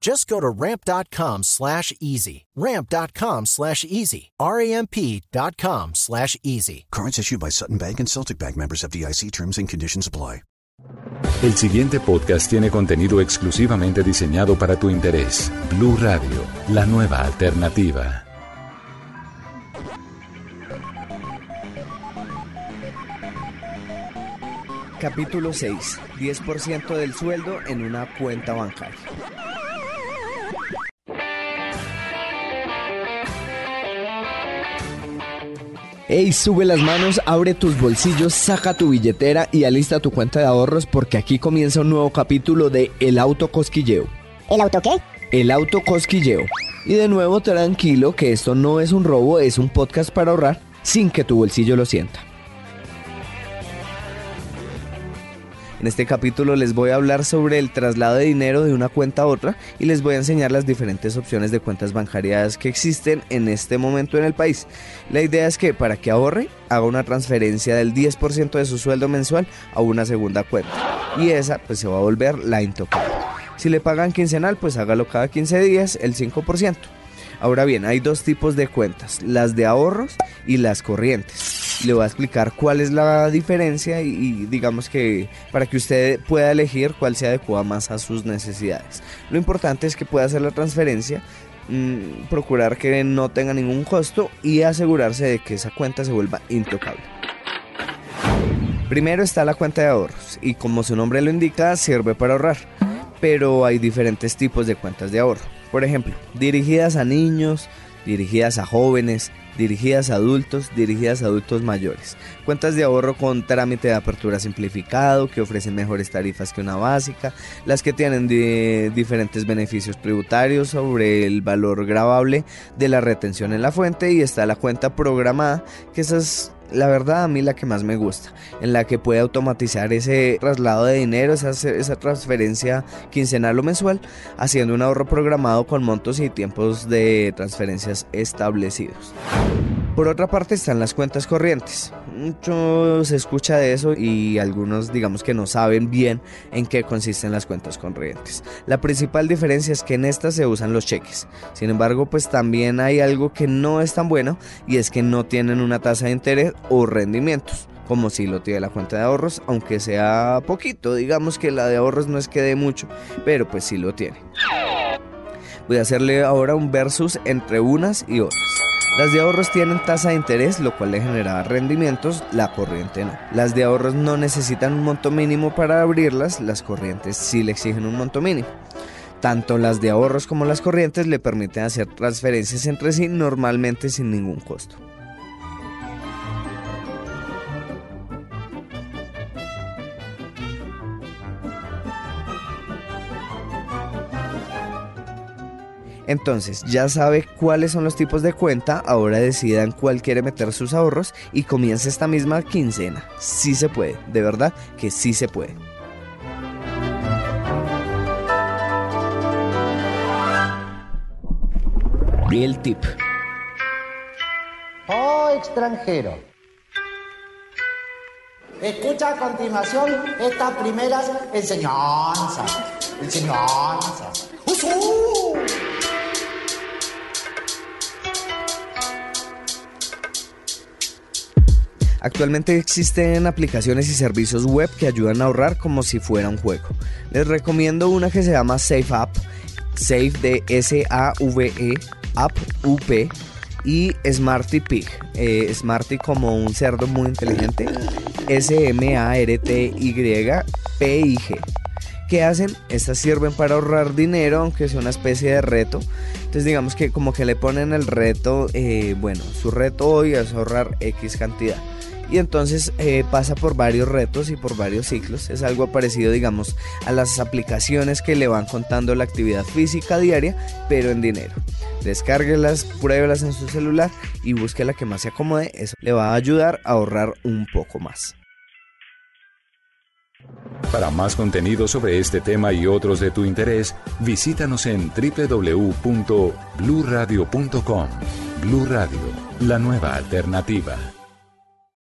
Just go to ramp.com slash easy. Ramp.com slash easy. R-A-M-P.com slash easy. Cards issued by Sutton Bank and Celtic Bank members of DIC terms and conditions apply. El siguiente podcast tiene contenido exclusivamente diseñado para tu interés. Blue Radio, la nueva alternativa. Capítulo 6. 10% del sueldo en una cuenta bancaria. Ey, sube las manos, abre tus bolsillos, saca tu billetera y alista tu cuenta de ahorros porque aquí comienza un nuevo capítulo de El Auto Cosquilleo. ¿El auto qué? El Auto Cosquilleo. Y de nuevo tranquilo que esto no es un robo, es un podcast para ahorrar sin que tu bolsillo lo sienta. En este capítulo les voy a hablar sobre el traslado de dinero de una cuenta a otra y les voy a enseñar las diferentes opciones de cuentas bancarias que existen en este momento en el país. La idea es que para que ahorre, haga una transferencia del 10% de su sueldo mensual a una segunda cuenta y esa pues se va a volver la intocable. Si le pagan quincenal, pues hágalo cada 15 días el 5%. Ahora bien, hay dos tipos de cuentas, las de ahorros y las corrientes le voy a explicar cuál es la diferencia y, digamos que para que usted pueda elegir cuál se adecua más a sus necesidades. Lo importante es que pueda hacer la transferencia, mm, procurar que no tenga ningún costo y asegurarse de que esa cuenta se vuelva intocable. Primero está la cuenta de ahorros y como su nombre lo indica sirve para ahorrar, pero hay diferentes tipos de cuentas de ahorro. Por ejemplo, dirigidas a niños, dirigidas a jóvenes, dirigidas a adultos, dirigidas a adultos mayores. Cuentas de ahorro con trámite de apertura simplificado que ofrecen mejores tarifas que una básica, las que tienen diferentes beneficios tributarios sobre el valor grabable de la retención en la fuente y está la cuenta programada, que esas la verdad a mí la que más me gusta, en la que puede automatizar ese traslado de dinero, esa, esa transferencia quincenal o mensual, haciendo un ahorro programado con montos y tiempos de transferencias establecidos. Por otra parte están las cuentas corrientes. Mucho se escucha de eso y algunos digamos que no saben bien en qué consisten las cuentas corrientes. La principal diferencia es que en estas se usan los cheques. Sin embargo, pues también hay algo que no es tan bueno y es que no tienen una tasa de interés o rendimientos como si lo tiene la cuenta de ahorros, aunque sea poquito, digamos que la de ahorros no es que dé mucho, pero pues sí lo tiene. Voy a hacerle ahora un versus entre unas y otras. Las de ahorros tienen tasa de interés, lo cual le genera rendimientos, la corriente no. Las de ahorros no necesitan un monto mínimo para abrirlas, las corrientes sí le exigen un monto mínimo. Tanto las de ahorros como las corrientes le permiten hacer transferencias entre sí normalmente sin ningún costo. Entonces, ya sabe cuáles son los tipos de cuenta, ahora decidan cuál quiere meter sus ahorros y comience esta misma quincena. Sí se puede, de verdad que sí se puede. El tip. Oh extranjero. Escucha a continuación estas primeras enseñanzas. Enseñanzas. ¡Usú! Actualmente existen aplicaciones y servicios web que ayudan a ahorrar como si fuera un juego. Les recomiendo una que se llama Safe App, Safe de S-A-V-E, App UP, y Smarty Pig. Eh, Smarty como un cerdo muy inteligente. S-M-A-R-T-Y-P-I-G. ¿Qué hacen? Estas sirven para ahorrar dinero, aunque es una especie de reto. Entonces digamos que como que le ponen el reto, eh, bueno, su reto hoy es ahorrar X cantidad y entonces eh, pasa por varios retos y por varios ciclos. Es algo parecido, digamos, a las aplicaciones que le van contando la actividad física diaria, pero en dinero. Descárguelas, pruébelas en su celular y busque la que más se acomode. Eso le va a ayudar a ahorrar un poco más. Para más contenido sobre este tema y otros de tu interés, visítanos en www.bluradio.com. Blu Radio, la nueva alternativa.